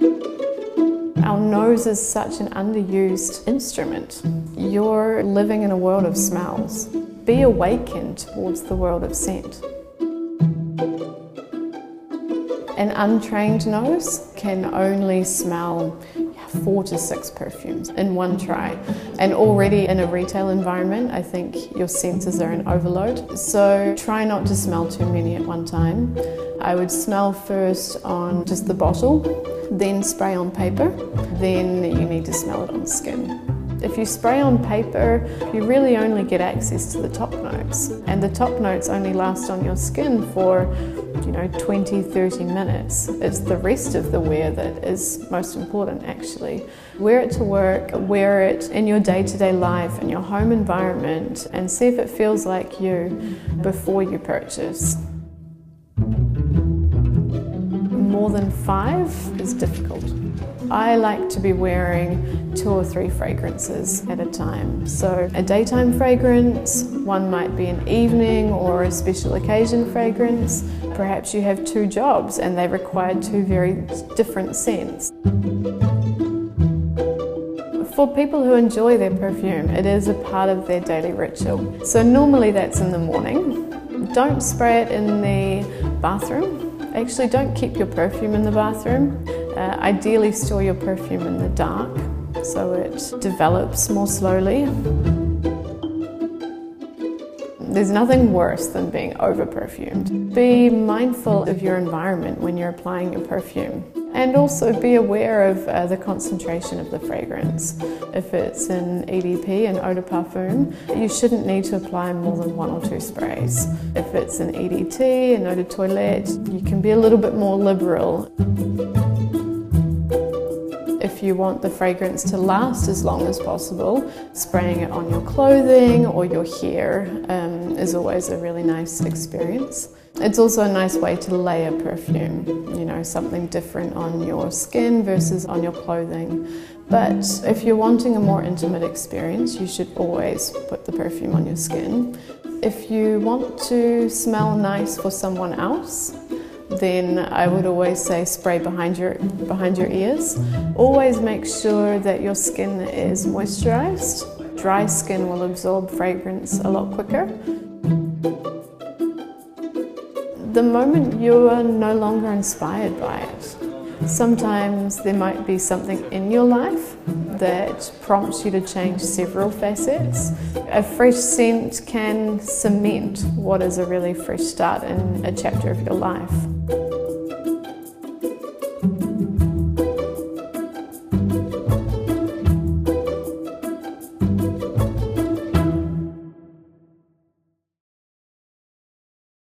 Our nose is such an underused instrument. You're living in a world of smells. Be awakened towards the world of scent. An untrained nose can only smell four to six perfumes in one try. And already in a retail environment, I think your senses are in overload. So try not to smell too many at one time. I would smell first on just the bottle, then spray on paper, then you need to smell it on skin. If you spray on paper, you really only get access to the top notes. And the top notes only last on your skin for, you know, 20, 30 minutes. It's the rest of the wear that is most important actually. Wear it to work, wear it in your day-to-day -day life, in your home environment, and see if it feels like you before you purchase. More than five is difficult. I like to be wearing two or three fragrances at a time. So a daytime fragrance, one might be an evening or a special occasion fragrance. Perhaps you have two jobs and they require two very different scents. For people who enjoy their perfume, it is a part of their daily ritual. So normally that's in the morning. Don't spray it in the bathroom. Actually, don't keep your perfume in the bathroom. Uh, ideally store your perfume in the dark so it develops more slowly. There's nothing worse than being over perfumed. Be mindful of your environment when you're applying your perfume. And also be aware of uh, the concentration of the fragrance. If it's an EDP, an eau de parfum, you shouldn't need to apply more than one or two sprays. If it's an EDT, an eau de toilette, you can be a little bit more liberal. If you want the fragrance to last as long as possible, spraying it on your clothing or your hair um, is always a really nice experience. It's also a nice way to layer perfume, you know, something different on your skin versus on your clothing. But if you're wanting a more intimate experience, you should always put the perfume on your skin. If you want to smell nice for someone else, then I would always say spray behind your behind your ears. Always make sure that your skin is moisturized. Dry skin will absorb fragrance a lot quicker. The moment you are no longer inspired by it, sometimes there might be something in your life that prompts you to change several facets. A fresh scent can cement what is a really fresh start in a chapter of your life.